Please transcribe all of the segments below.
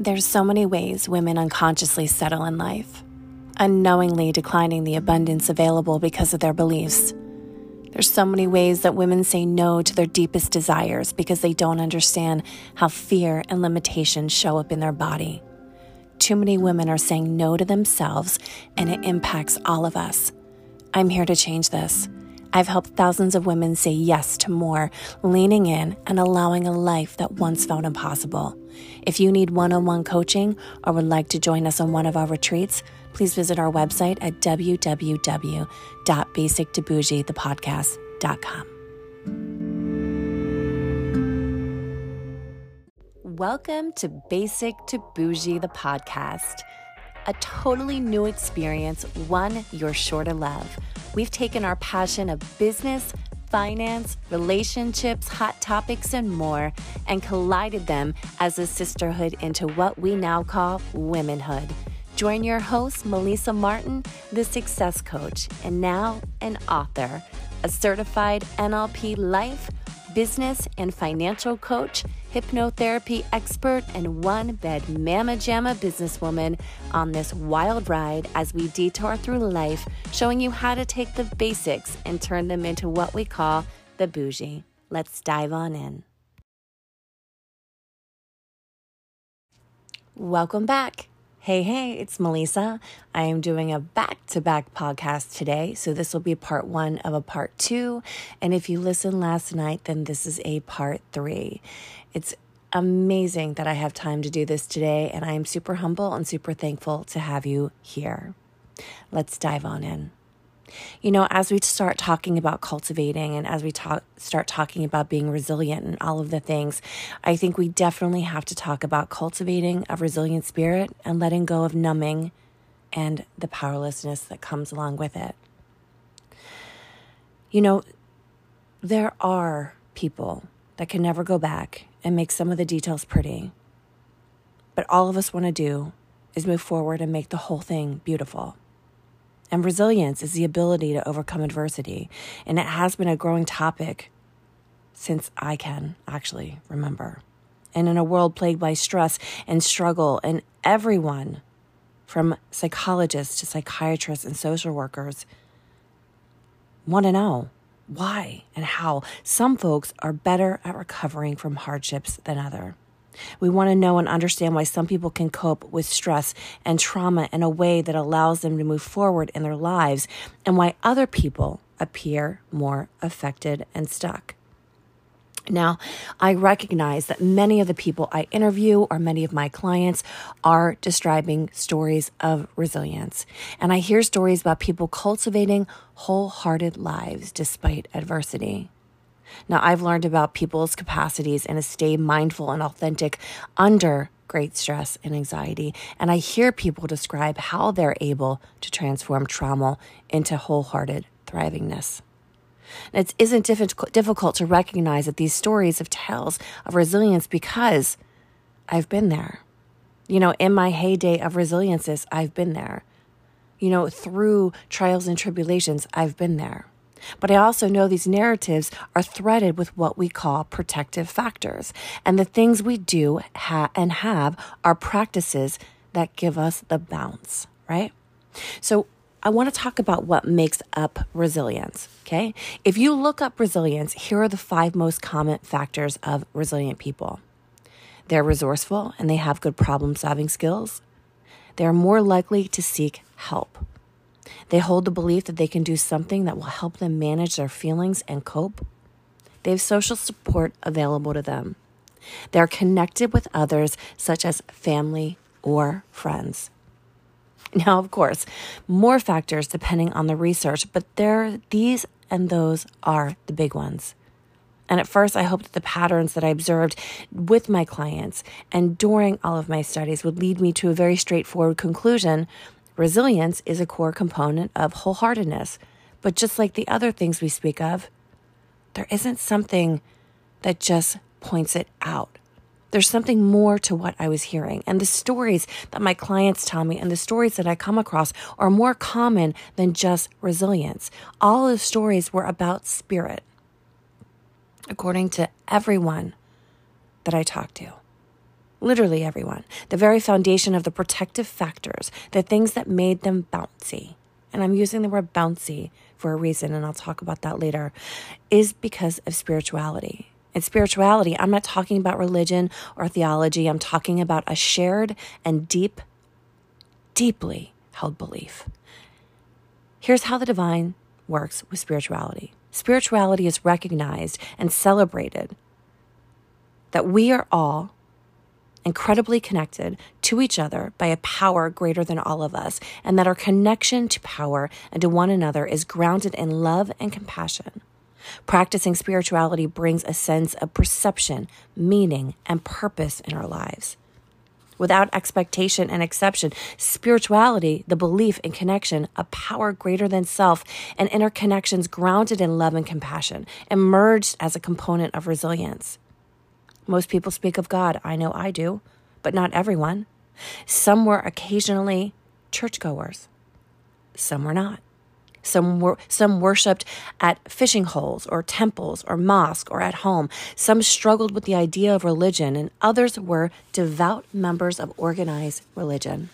There's so many ways women unconsciously settle in life, unknowingly declining the abundance available because of their beliefs. There's so many ways that women say no to their deepest desires because they don't understand how fear and limitations show up in their body. Too many women are saying no to themselves, and it impacts all of us. I'm here to change this. I've helped thousands of women say yes to more, leaning in and allowing a life that once felt impossible. If you need one on one coaching or would like to join us on one of our retreats, please visit our website at www.basictoboujeethepodcast.com. Welcome to Basic to Boujee, the podcast. A totally new experience, one you're sure to love We've taken our passion of business, finance, relationships, hot topics, and more and collided them as a sisterhood into what we now call womenhood. Join your host, Melissa Martin, the success coach, and now an author, a certified NLP life, business, and financial coach hypnotherapy expert, and one bed mama jamma businesswoman on this wild ride as we detour through life, showing you how to take the basics and turn them into what we call the bougie. Let's dive on in. Welcome back. Hey, hey, it's Melissa. I am doing a back to back podcast today. So, this will be part one of a part two. And if you listened last night, then this is a part three. It's amazing that I have time to do this today, and I am super humble and super thankful to have you here. Let's dive on in. You know, as we start talking about cultivating and as we talk, start talking about being resilient and all of the things, I think we definitely have to talk about cultivating a resilient spirit and letting go of numbing and the powerlessness that comes along with it. You know, there are people that can never go back and make some of the details pretty. But all of us want to do is move forward and make the whole thing beautiful. And resilience is the ability to overcome adversity. And it has been a growing topic since I can actually remember. And in a world plagued by stress and struggle, and everyone from psychologists to psychiatrists and social workers want to know why and how some folks are better at recovering from hardships than other. We want to know and understand why some people can cope with stress and trauma in a way that allows them to move forward in their lives and why other people appear more affected and stuck. Now, I recognize that many of the people I interview or many of my clients are describing stories of resilience. And I hear stories about people cultivating wholehearted lives despite adversity. Now, I've learned about people's capacities and to stay mindful and authentic under great stress and anxiety. And I hear people describe how they're able to transform trauma into wholehearted thrivingness. And It isn't difficult to recognize that these stories of tales of resilience because I've been there. You know, in my heyday of resiliences, I've been there. You know, through trials and tribulations, I've been there. But I also know these narratives are threaded with what we call protective factors. And the things we do ha- and have are practices that give us the bounce, right? So I want to talk about what makes up resilience. Okay. If you look up resilience, here are the five most common factors of resilient people they're resourceful and they have good problem solving skills. They're more likely to seek help. They hold the belief that they can do something that will help them manage their feelings and cope. They have social support available to them. They're connected with others, such as family or friends. Now, of course, more factors depending on the research, but there these and those are the big ones. And at first, I hoped that the patterns that I observed with my clients and during all of my studies would lead me to a very straightforward conclusion. Resilience is a core component of wholeheartedness. But just like the other things we speak of, there isn't something that just points it out. There's something more to what I was hearing. And the stories that my clients tell me and the stories that I come across are more common than just resilience. All the stories were about spirit, according to everyone that I talked to. Literally everyone, the very foundation of the protective factors, the things that made them bouncy, and I'm using the word bouncy for a reason, and I'll talk about that later, is because of spirituality. And spirituality, I'm not talking about religion or theology, I'm talking about a shared and deep, deeply held belief. Here's how the divine works with spirituality spirituality is recognized and celebrated that we are all incredibly connected to each other by a power greater than all of us, and that our connection to power and to one another is grounded in love and compassion. Practicing spirituality brings a sense of perception, meaning, and purpose in our lives. Without expectation and exception, spirituality, the belief in connection, a power greater than self, and interconnections grounded in love and compassion, emerged as a component of resilience. Most people speak of God. I know I do, but not everyone. Some were occasionally churchgoers, some were not. Some were some worshipped at fishing holes or temples or mosque or at home. Some struggled with the idea of religion, and others were devout members of organized religion.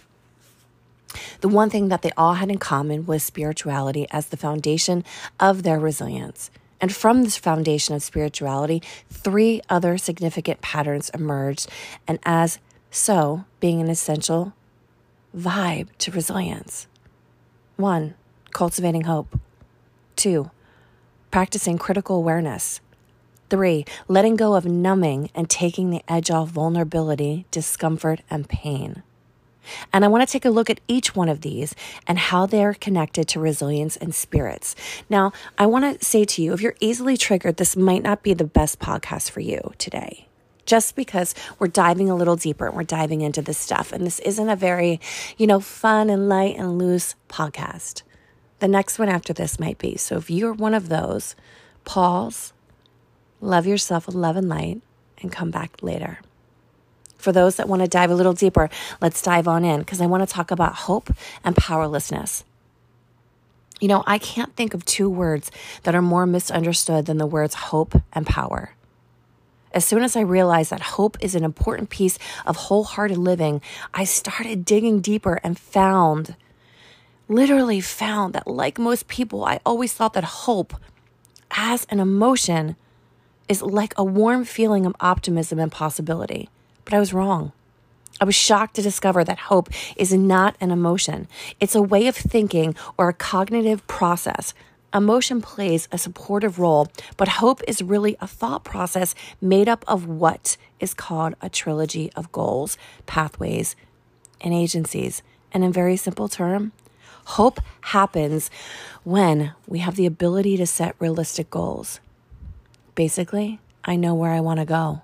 The one thing that they all had in common was spirituality as the foundation of their resilience. And from this foundation of spirituality, three other significant patterns emerged, and as so, being an essential vibe to resilience. One, cultivating hope. Two, practicing critical awareness. Three, letting go of numbing and taking the edge off vulnerability, discomfort, and pain. And I want to take a look at each one of these and how they're connected to resilience and spirits. Now, I want to say to you if you're easily triggered, this might not be the best podcast for you today. Just because we're diving a little deeper and we're diving into this stuff. And this isn't a very, you know, fun and light and loose podcast. The next one after this might be. So if you're one of those, pause, love yourself with love and light, and come back later. For those that want to dive a little deeper, let's dive on in because I want to talk about hope and powerlessness. You know, I can't think of two words that are more misunderstood than the words hope and power. As soon as I realized that hope is an important piece of wholehearted living, I started digging deeper and found, literally found that, like most people, I always thought that hope as an emotion is like a warm feeling of optimism and possibility. But I was wrong. I was shocked to discover that hope is not an emotion. It's a way of thinking or a cognitive process. Emotion plays a supportive role, but hope is really a thought process made up of what is called a trilogy of goals, pathways, and agencies. And in very simple term, hope happens when we have the ability to set realistic goals. Basically, I know where I want to go.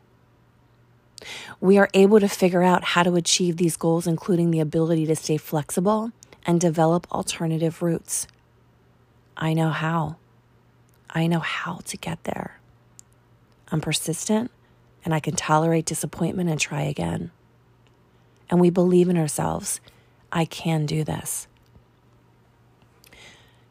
We are able to figure out how to achieve these goals, including the ability to stay flexible and develop alternative routes. I know how. I know how to get there. I'm persistent and I can tolerate disappointment and try again. And we believe in ourselves. I can do this.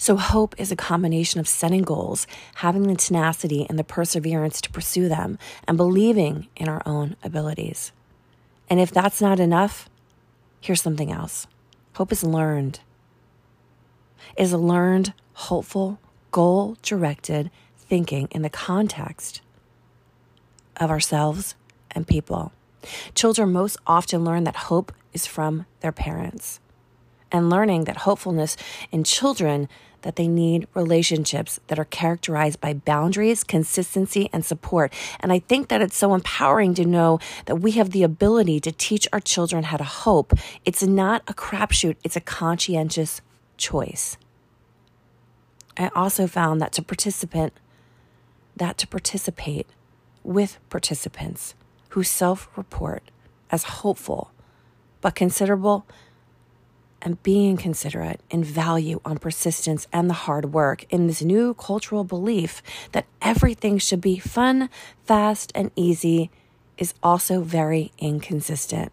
So, hope is a combination of setting goals, having the tenacity and the perseverance to pursue them, and believing in our own abilities. And if that's not enough, here's something else hope is learned. It is a learned, hopeful, goal directed thinking in the context of ourselves and people. Children most often learn that hope is from their parents. And learning that hopefulness in children that they need relationships that are characterized by boundaries, consistency, and support. And I think that it's so empowering to know that we have the ability to teach our children how to hope. It's not a crapshoot, it's a conscientious choice. I also found that to participant that to participate with participants who self-report as hopeful but considerable and being considerate in value on persistence and the hard work in this new cultural belief that everything should be fun, fast, and easy is also very inconsistent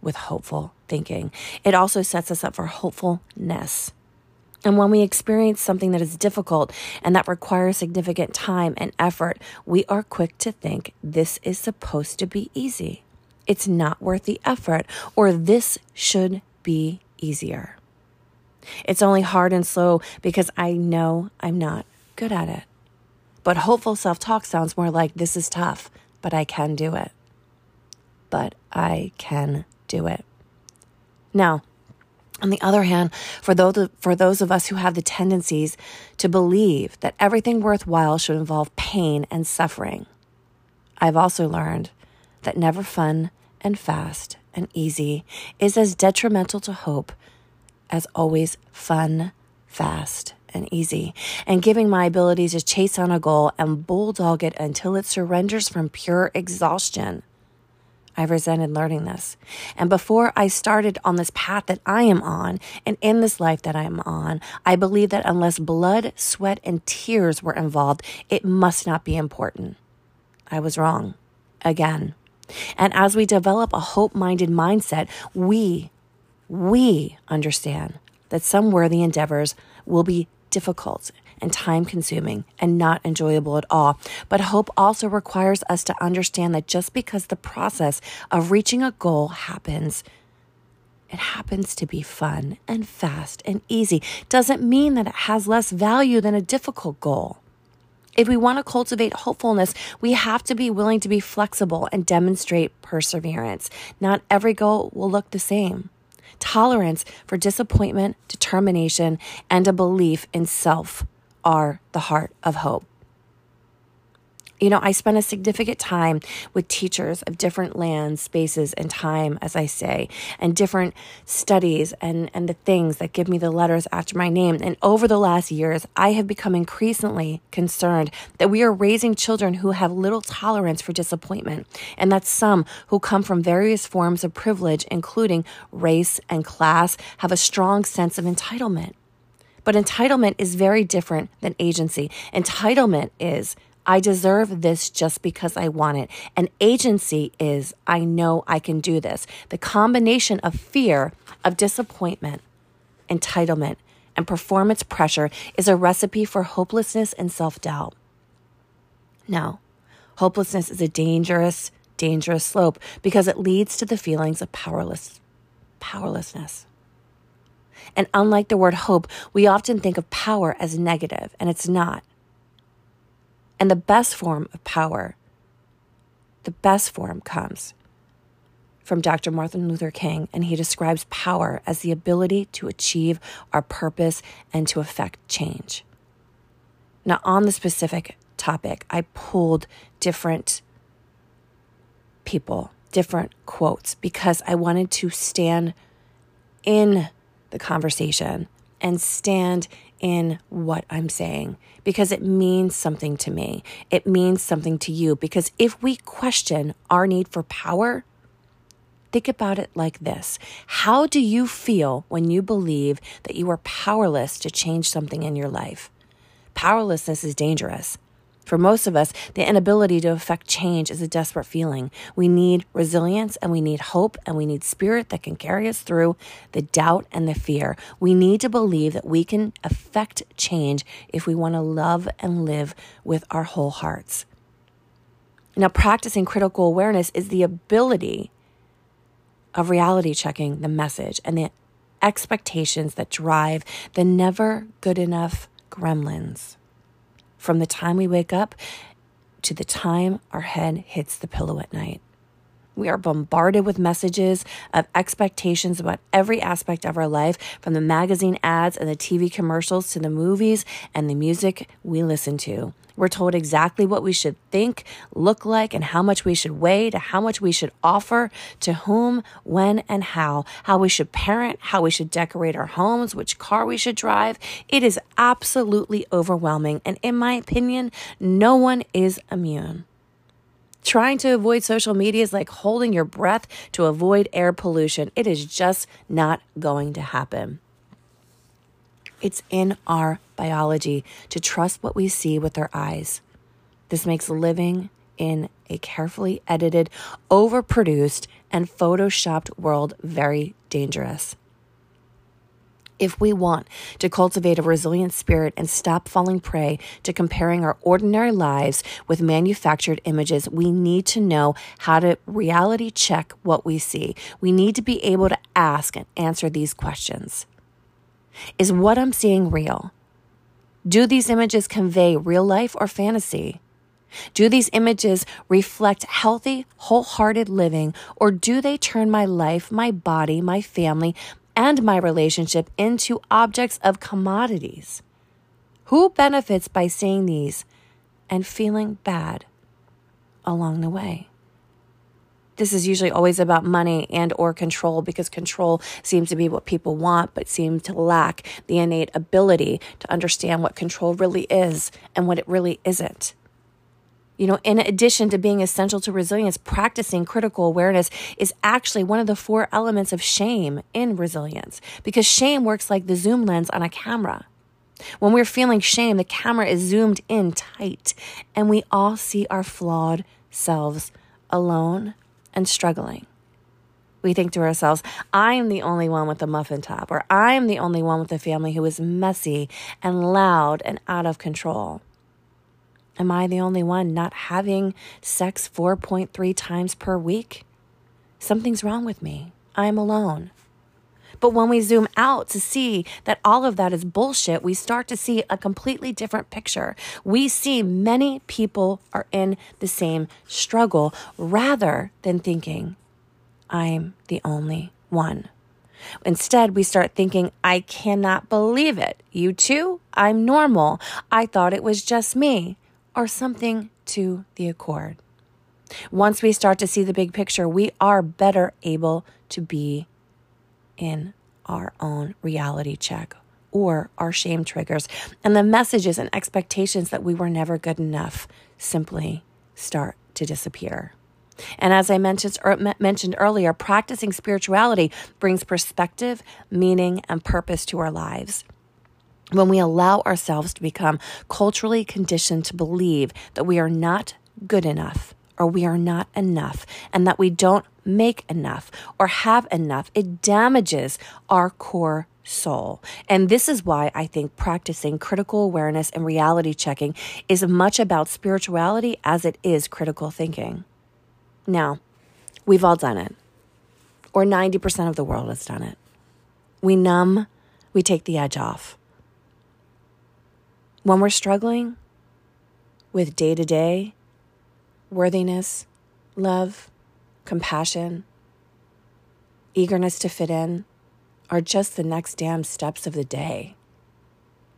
with hopeful thinking. It also sets us up for hopefulness. And when we experience something that is difficult and that requires significant time and effort, we are quick to think this is supposed to be easy. it's not worth the effort, or this should be easier. It's only hard and slow because I know I'm not good at it. But hopeful self talk sounds more like this is tough, but I can do it. But I can do it. Now, on the other hand, for those, for those of us who have the tendencies to believe that everything worthwhile should involve pain and suffering, I've also learned that never fun and fast and easy is as detrimental to hope as always fun, fast, and easy, and giving my ability to chase on a goal and bulldog it until it surrenders from pure exhaustion. I resented learning this. And before I started on this path that I am on and in this life that I am on, I believed that unless blood, sweat, and tears were involved, it must not be important. I was wrong. Again. And as we develop a hope minded mindset, we, we understand that some worthy endeavors will be difficult and time consuming and not enjoyable at all. But hope also requires us to understand that just because the process of reaching a goal happens, it happens to be fun and fast and easy, doesn't mean that it has less value than a difficult goal. If we want to cultivate hopefulness, we have to be willing to be flexible and demonstrate perseverance. Not every goal will look the same. Tolerance for disappointment, determination, and a belief in self are the heart of hope. You know, I spent a significant time with teachers of different lands, spaces, and time, as I say, and different studies and, and the things that give me the letters after my name. And over the last years, I have become increasingly concerned that we are raising children who have little tolerance for disappointment, and that some who come from various forms of privilege, including race and class, have a strong sense of entitlement. But entitlement is very different than agency. Entitlement is I deserve this just because I want it. And agency is, I know I can do this. The combination of fear, of disappointment, entitlement, and performance pressure is a recipe for hopelessness and self doubt. Now, hopelessness is a dangerous, dangerous slope because it leads to the feelings of powerless, powerlessness. And unlike the word hope, we often think of power as negative, and it's not. And the best form of power, the best form comes from Dr. Martin Luther King, and he describes power as the ability to achieve our purpose and to affect change. Now, on the specific topic, I pulled different people, different quotes, because I wanted to stand in the conversation and stand in what I'm saying because it means something to me. It means something to you because if we question our need for power, think about it like this How do you feel when you believe that you are powerless to change something in your life? Powerlessness is dangerous. For most of us, the inability to affect change is a desperate feeling. We need resilience and we need hope and we need spirit that can carry us through the doubt and the fear. We need to believe that we can affect change if we want to love and live with our whole hearts. Now, practicing critical awareness is the ability of reality checking the message and the expectations that drive the never good enough gremlins from the time we wake up to the time our head hits the pillow at night. We are bombarded with messages of expectations about every aspect of our life, from the magazine ads and the TV commercials to the movies and the music we listen to. We're told exactly what we should think, look like, and how much we should weigh, to how much we should offer, to whom, when, and how, how we should parent, how we should decorate our homes, which car we should drive. It is absolutely overwhelming. And in my opinion, no one is immune. Trying to avoid social media is like holding your breath to avoid air pollution. It is just not going to happen. It's in our biology to trust what we see with our eyes. This makes living in a carefully edited, overproduced, and photoshopped world very dangerous. If we want to cultivate a resilient spirit and stop falling prey to comparing our ordinary lives with manufactured images, we need to know how to reality check what we see. We need to be able to ask and answer these questions Is what I'm seeing real? Do these images convey real life or fantasy? Do these images reflect healthy, wholehearted living, or do they turn my life, my body, my family, and my relationship into objects of commodities. Who benefits by seeing these and feeling bad along the way? This is usually always about money and or control because control seems to be what people want but seem to lack the innate ability to understand what control really is and what it really isn't. You know, in addition to being essential to resilience, practicing critical awareness is actually one of the four elements of shame in resilience because shame works like the zoom lens on a camera. When we're feeling shame, the camera is zoomed in tight and we all see our flawed selves alone and struggling. We think to ourselves, I'm the only one with the muffin top, or I'm the only one with a family who is messy and loud and out of control. Am I the only one not having sex 4.3 times per week? Something's wrong with me. I'm alone. But when we zoom out to see that all of that is bullshit, we start to see a completely different picture. We see many people are in the same struggle rather than thinking, I'm the only one. Instead, we start thinking, I cannot believe it. You too? I'm normal. I thought it was just me or something to the accord. Once we start to see the big picture, we are better able to be in our own reality check or our shame triggers. And the messages and expectations that we were never good enough simply start to disappear. And as I mentioned, er, mentioned earlier, practicing spirituality brings perspective, meaning, and purpose to our lives when we allow ourselves to become culturally conditioned to believe that we are not good enough or we are not enough and that we don't make enough or have enough, it damages our core soul. And this is why I think practicing critical awareness and reality checking is much about spirituality as it is critical thinking. Now, we've all done it, or 90% of the world has done it. We numb, we take the edge off. When we're struggling with day to day worthiness, love, compassion, eagerness to fit in, are just the next damn steps of the day.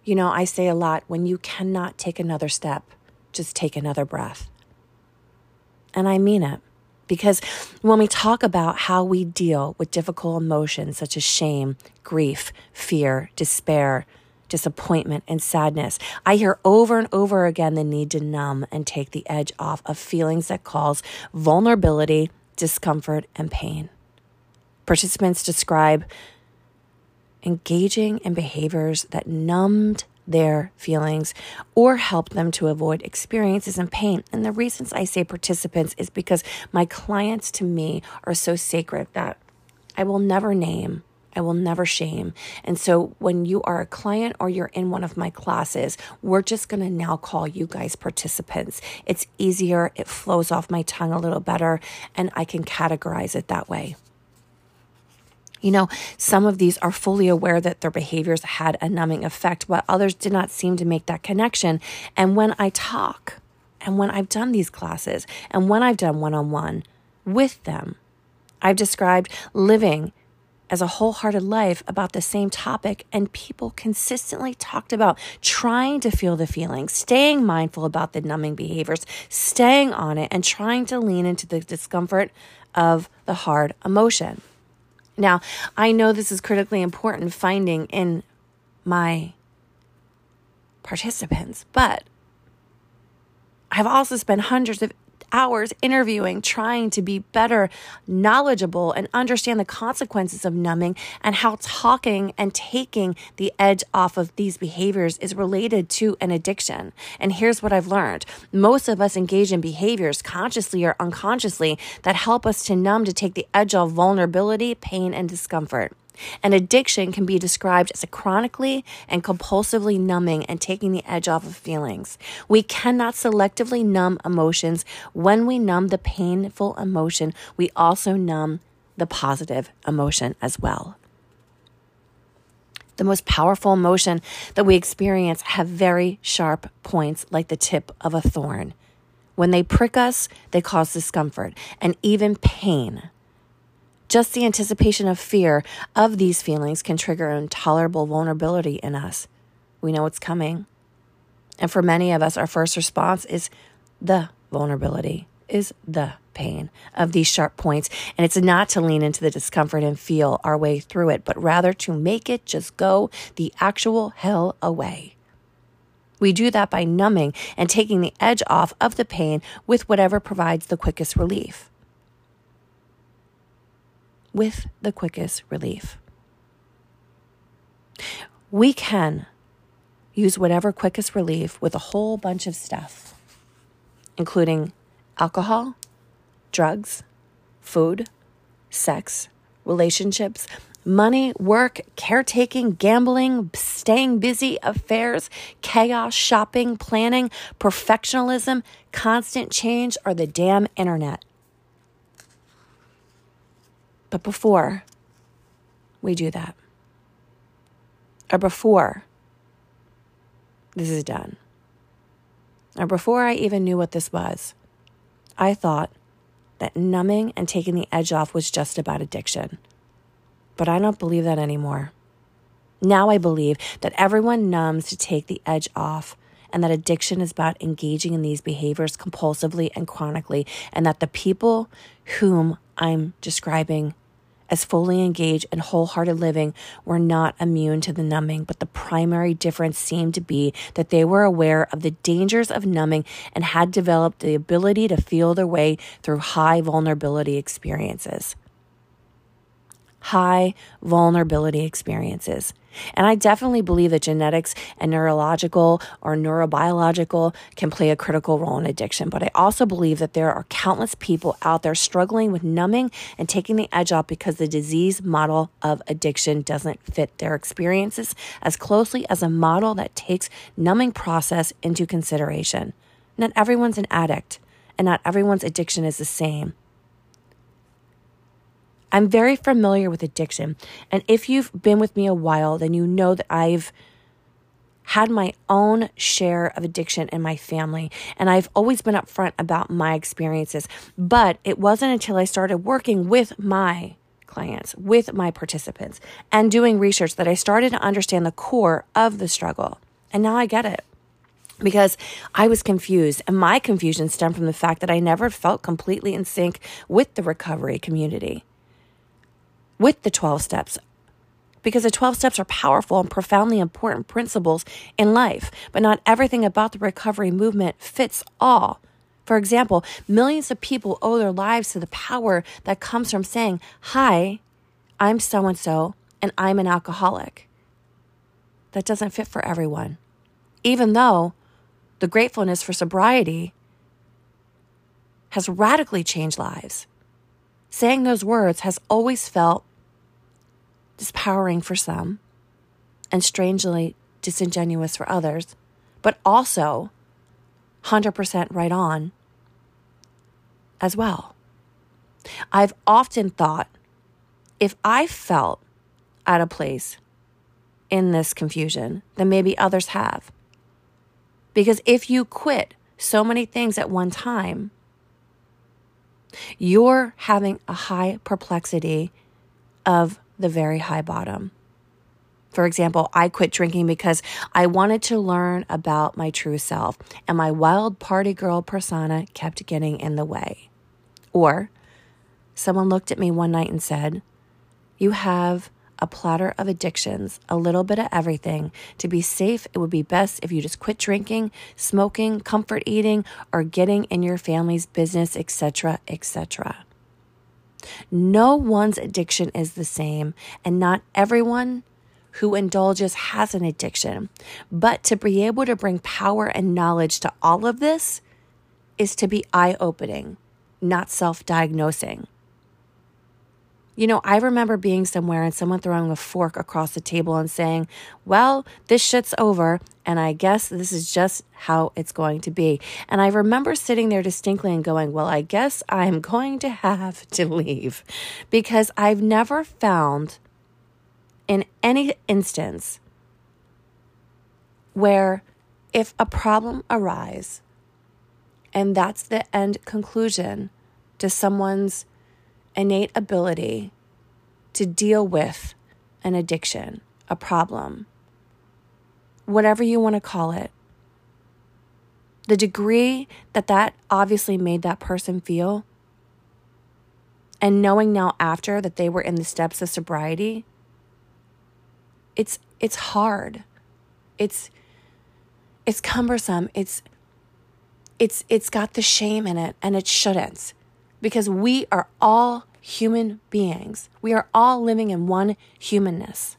You know, I say a lot when you cannot take another step, just take another breath. And I mean it. Because when we talk about how we deal with difficult emotions such as shame, grief, fear, despair, disappointment, and sadness. I hear over and over again the need to numb and take the edge off of feelings that cause vulnerability, discomfort, and pain. Participants describe engaging in behaviors that numbed their feelings or helped them to avoid experiences and pain. And the reasons I say participants is because my clients to me are so sacred that I will never name I will never shame. And so when you are a client or you're in one of my classes, we're just going to now call you guys participants. It's easier, it flows off my tongue a little better, and I can categorize it that way. You know, some of these are fully aware that their behaviors had a numbing effect, while others did not seem to make that connection. And when I talk, and when I've done these classes, and when I've done one on one with them, I've described living as a wholehearted life about the same topic, and people consistently talked about trying to feel the feelings, staying mindful about the numbing behaviors, staying on it, and trying to lean into the discomfort of the hard emotion. Now, I know this is critically important finding in my participants, but I've also spent hundreds of hours interviewing, trying to be better knowledgeable and understand the consequences of numbing and how talking and taking the edge off of these behaviors is related to an addiction. And here's what I've learned most of us engage in behaviors, consciously or unconsciously, that help us to numb, to take the edge off vulnerability, pain, and discomfort. An addiction can be described as a chronically and compulsively numbing and taking the edge off of feelings. We cannot selectively numb emotions. When we numb the painful emotion, we also numb the positive emotion as well. The most powerful emotion that we experience have very sharp points like the tip of a thorn. When they prick us, they cause discomfort and even pain. Just the anticipation of fear of these feelings can trigger intolerable vulnerability in us. We know it's coming. And for many of us, our first response is the vulnerability, is the pain of these sharp points. And it's not to lean into the discomfort and feel our way through it, but rather to make it just go the actual hell away. We do that by numbing and taking the edge off of the pain with whatever provides the quickest relief with the quickest relief. We can use whatever quickest relief with a whole bunch of stuff, including alcohol, drugs, food, sex, relationships, money, work, caretaking, gambling, staying busy, affairs, chaos, shopping, planning, perfectionism, constant change, or the damn internet. But before we do that, or before this is done, or before I even knew what this was, I thought that numbing and taking the edge off was just about addiction. But I don't believe that anymore. Now I believe that everyone numbs to take the edge off and that addiction is about engaging in these behaviors compulsively and chronically, and that the people whom I'm describing as fully engaged and wholehearted living were not immune to the numbing, but the primary difference seemed to be that they were aware of the dangers of numbing and had developed the ability to feel their way through high vulnerability experiences. High vulnerability experiences. And I definitely believe that genetics and neurological or neurobiological can play a critical role in addiction. But I also believe that there are countless people out there struggling with numbing and taking the edge off because the disease model of addiction doesn't fit their experiences as closely as a model that takes numbing process into consideration. Not everyone's an addict, and not everyone's addiction is the same. I'm very familiar with addiction. And if you've been with me a while, then you know that I've had my own share of addiction in my family. And I've always been upfront about my experiences. But it wasn't until I started working with my clients, with my participants, and doing research that I started to understand the core of the struggle. And now I get it because I was confused. And my confusion stemmed from the fact that I never felt completely in sync with the recovery community with the 12 steps because the 12 steps are powerful and profoundly important principles in life, but not everything about the recovery movement fits all. For example, millions of people owe their lives to the power that comes from saying, Hi, I'm so and so, and I'm an alcoholic. That doesn't fit for everyone, even though the gratefulness for sobriety has radically changed lives. Saying those words has always felt dispowering for some and strangely disingenuous for others, but also 100% right on as well. I've often thought if I felt at a place in this confusion, then maybe others have. Because if you quit so many things at one time, you're having a high perplexity of the very high bottom. For example, I quit drinking because I wanted to learn about my true self, and my wild party girl persona kept getting in the way. Or someone looked at me one night and said, You have a platter of addictions, a little bit of everything. To be safe, it would be best if you just quit drinking, smoking, comfort eating, or getting in your family's business, etc., etc. No one's addiction is the same, and not everyone who indulges has an addiction. But to be able to bring power and knowledge to all of this is to be eye opening, not self diagnosing. You know, I remember being somewhere and someone throwing a fork across the table and saying, Well, this shit's over, and I guess this is just how it's going to be. And I remember sitting there distinctly and going, Well, I guess I'm going to have to leave because I've never found in any instance where if a problem arises and that's the end conclusion to someone's innate ability to deal with an addiction, a problem, whatever you want to call it. The degree that that obviously made that person feel, and knowing now after that they were in the steps of sobriety, it's it's hard. It's it's cumbersome. It's it's it's got the shame in it and it shouldn't because we are all human beings. We are all living in one humanness.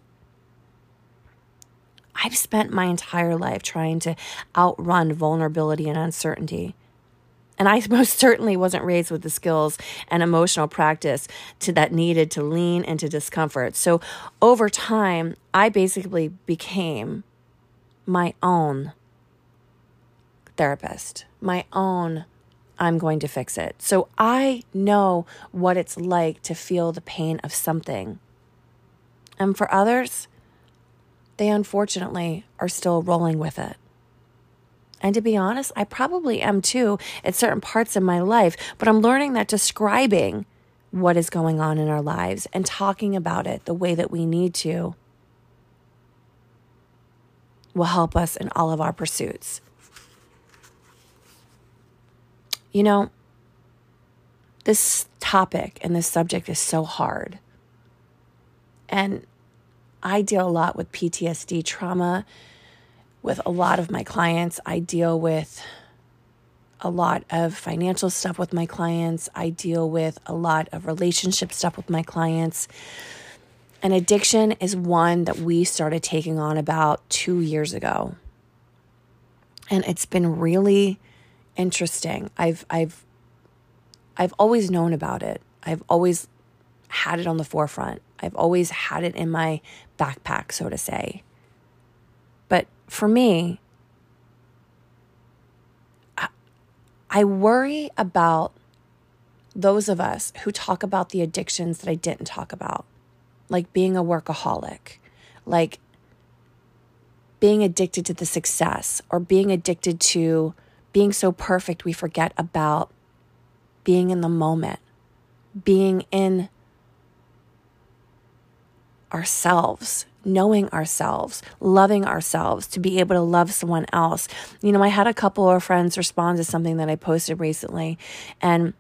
I've spent my entire life trying to outrun vulnerability and uncertainty. And I most certainly wasn't raised with the skills and emotional practice to that needed to lean into discomfort. So over time, I basically became my own therapist, my own I'm going to fix it. So I know what it's like to feel the pain of something. And for others, they unfortunately are still rolling with it. And to be honest, I probably am too at certain parts of my life, but I'm learning that describing what is going on in our lives and talking about it the way that we need to will help us in all of our pursuits. You know, this topic and this subject is so hard. And I deal a lot with PTSD trauma with a lot of my clients. I deal with a lot of financial stuff with my clients. I deal with a lot of relationship stuff with my clients. And addiction is one that we started taking on about two years ago. And it's been really interesting. I've I've I've always known about it. I've always had it on the forefront. I've always had it in my backpack, so to say. But for me, I, worry about those of us who talk about the addictions that I didn't talk about, like being a workaholic, like being addicted to the success or being addicted to being so perfect, we forget about being in the moment, being in ourselves, knowing ourselves, loving ourselves, to be able to love someone else. You know, I had a couple of friends respond to something that I posted recently, and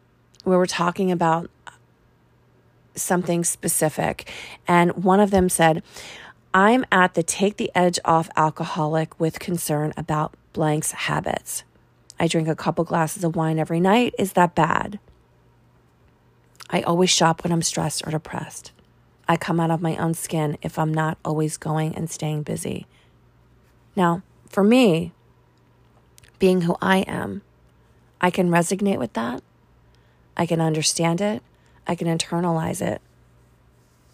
we were talking about something specific. And one of them said, I'm at the take the edge off alcoholic with concern about blank's habits. I drink a couple glasses of wine every night. Is that bad? I always shop when I'm stressed or depressed. I come out of my own skin if I'm not always going and staying busy. Now, for me, being who I am, I can resonate with that. I can understand it. I can internalize it.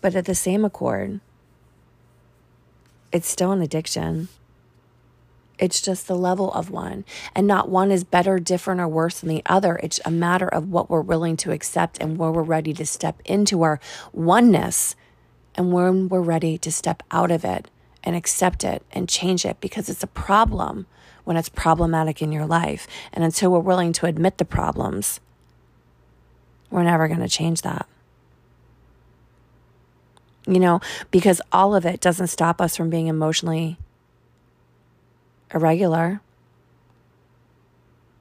But at the same accord, it's still an addiction. It's just the level of one. And not one is better, different, or worse than the other. It's a matter of what we're willing to accept and where we're ready to step into our oneness and when we're ready to step out of it and accept it and change it because it's a problem when it's problematic in your life. And until we're willing to admit the problems, we're never going to change that. You know, because all of it doesn't stop us from being emotionally irregular.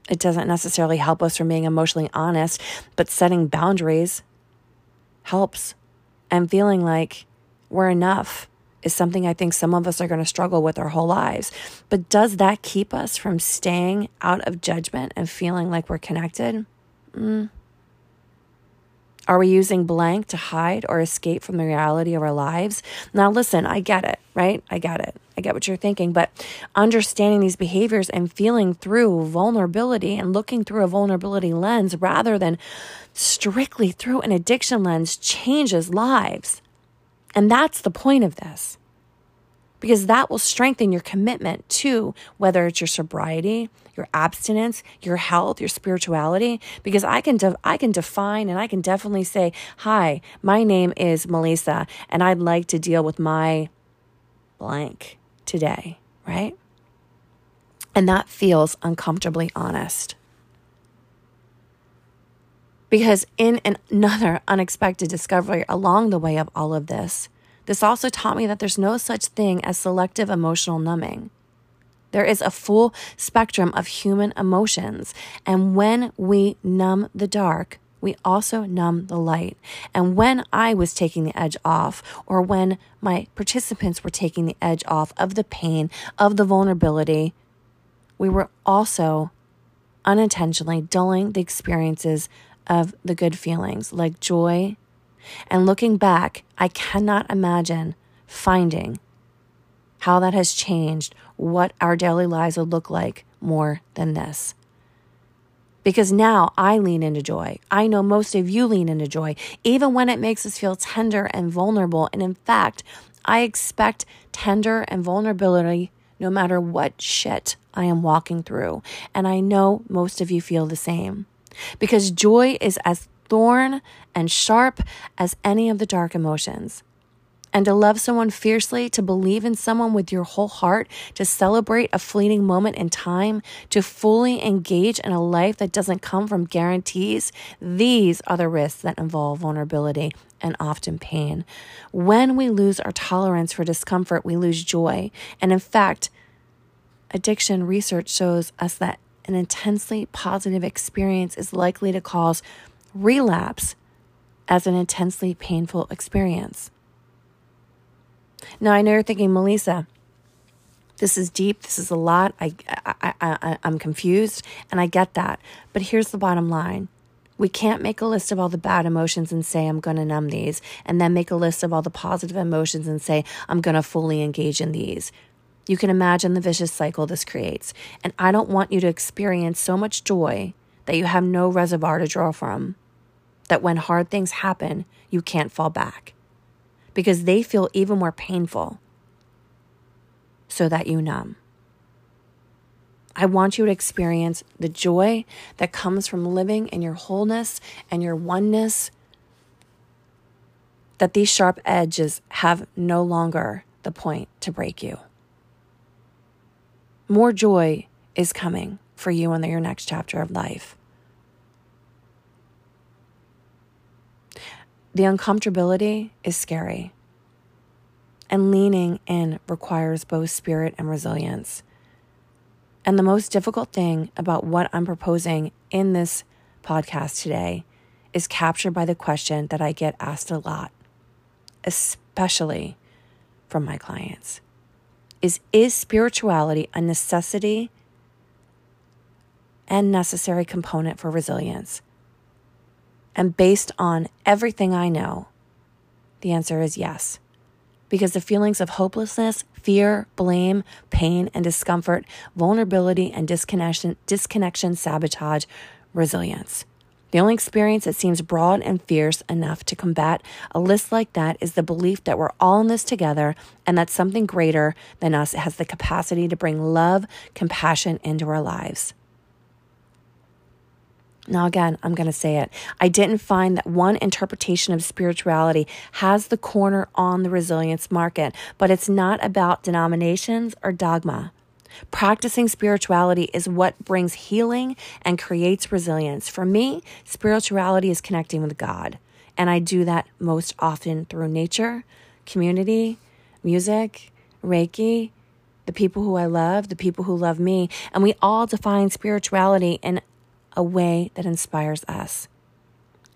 It doesn't necessarily help us from being emotionally honest, but setting boundaries helps. And feeling like we're enough is something I think some of us are going to struggle with our whole lives. But does that keep us from staying out of judgment and feeling like we're connected? Mm. Are we using blank to hide or escape from the reality of our lives? Now, listen, I get it, right? I get it. I get what you're thinking, but understanding these behaviors and feeling through vulnerability and looking through a vulnerability lens rather than strictly through an addiction lens changes lives. And that's the point of this because that will strengthen your commitment to whether it's your sobriety, your abstinence, your health, your spirituality because I can de- I can define and I can definitely say, "Hi, my name is Melissa and I'd like to deal with my blank today," right? And that feels uncomfortably honest. Because in another unexpected discovery along the way of all of this, this also taught me that there's no such thing as selective emotional numbing. There is a full spectrum of human emotions, and when we numb the dark, we also numb the light. And when I was taking the edge off, or when my participants were taking the edge off of the pain, of the vulnerability, we were also unintentionally dulling the experiences of the good feelings like joy and looking back, I cannot imagine finding how that has changed what our daily lives would look like more than this. Because now I lean into joy. I know most of you lean into joy, even when it makes us feel tender and vulnerable. And in fact, I expect tender and vulnerability no matter what shit I am walking through. And I know most of you feel the same. Because joy is as thorn and sharp as any of the dark emotions. And to love someone fiercely, to believe in someone with your whole heart, to celebrate a fleeting moment in time, to fully engage in a life that doesn't come from guarantees, these are the risks that involve vulnerability and often pain. When we lose our tolerance for discomfort, we lose joy. And in fact, addiction research shows us that an intensely positive experience is likely to cause relapse as an intensely painful experience. Now, I know you're thinking, Melissa, this is deep, this is a lot. I, I, I, I'm confused, and I get that. But here's the bottom line we can't make a list of all the bad emotions and say, I'm going to numb these, and then make a list of all the positive emotions and say, I'm going to fully engage in these. You can imagine the vicious cycle this creates. And I don't want you to experience so much joy that you have no reservoir to draw from that when hard things happen, you can't fall back because they feel even more painful so that you numb. I want you to experience the joy that comes from living in your wholeness and your oneness, that these sharp edges have no longer the point to break you. More joy is coming for you in your next chapter of life. The uncomfortability is scary. And leaning in requires both spirit and resilience. And the most difficult thing about what I'm proposing in this podcast today is captured by the question that I get asked a lot, especially from my clients. Is is spirituality a necessity and necessary component for resilience? And based on everything I know, the answer is yes. Because the feelings of hopelessness, fear, blame, pain, and discomfort, vulnerability, and disconnection, disconnection sabotage resilience. The only experience that seems broad and fierce enough to combat a list like that is the belief that we're all in this together and that something greater than us has the capacity to bring love, compassion into our lives. Now, again, I'm going to say it. I didn't find that one interpretation of spirituality has the corner on the resilience market, but it's not about denominations or dogma. Practicing spirituality is what brings healing and creates resilience. For me, spirituality is connecting with God, and I do that most often through nature, community, music, Reiki, the people who I love, the people who love me, and we all define spirituality in a way that inspires us.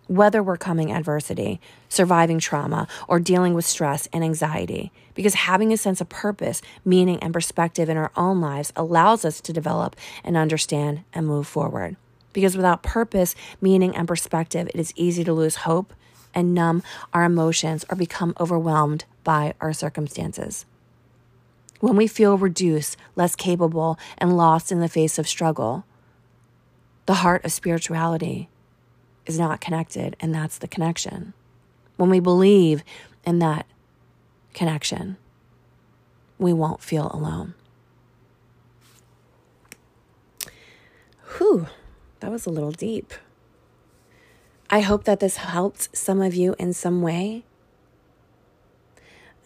Whether we're coming adversity, surviving trauma, or dealing with stress and anxiety, because having a sense of purpose, meaning, and perspective in our own lives allows us to develop and understand and move forward. Because without purpose, meaning, and perspective, it is easy to lose hope and numb our emotions or become overwhelmed by our circumstances. When we feel reduced, less capable, and lost in the face of struggle, the heart of spirituality is not connected, and that's the connection. When we believe in that connection, we won't feel alone. Whew, that was a little deep. I hope that this helped some of you in some way.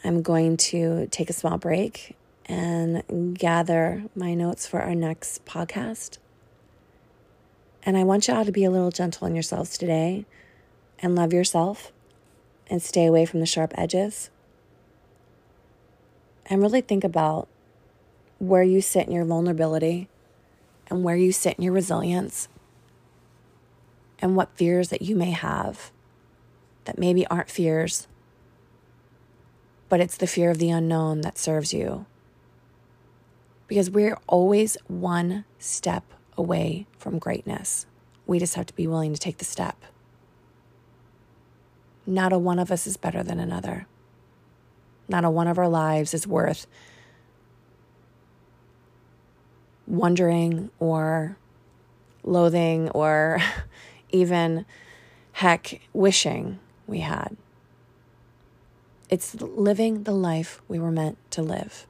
I'm going to take a small break and gather my notes for our next podcast. And I want you all to be a little gentle on yourselves today and love yourself and stay away from the sharp edges. And really think about where you sit in your vulnerability and where you sit in your resilience and what fears that you may have that maybe aren't fears, but it's the fear of the unknown that serves you because we're always one step away from greatness. We just have to be willing to take the step. Not a one of us is better than another. Not a one of our lives is worth wondering or loathing or even, heck, wishing we had. It's living the life we were meant to live.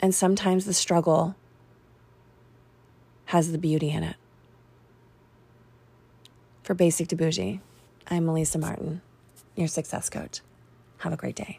And sometimes the struggle has the beauty in it. For Basic to Boujee, I'm Melissa Martin, your success coach. Have a great day.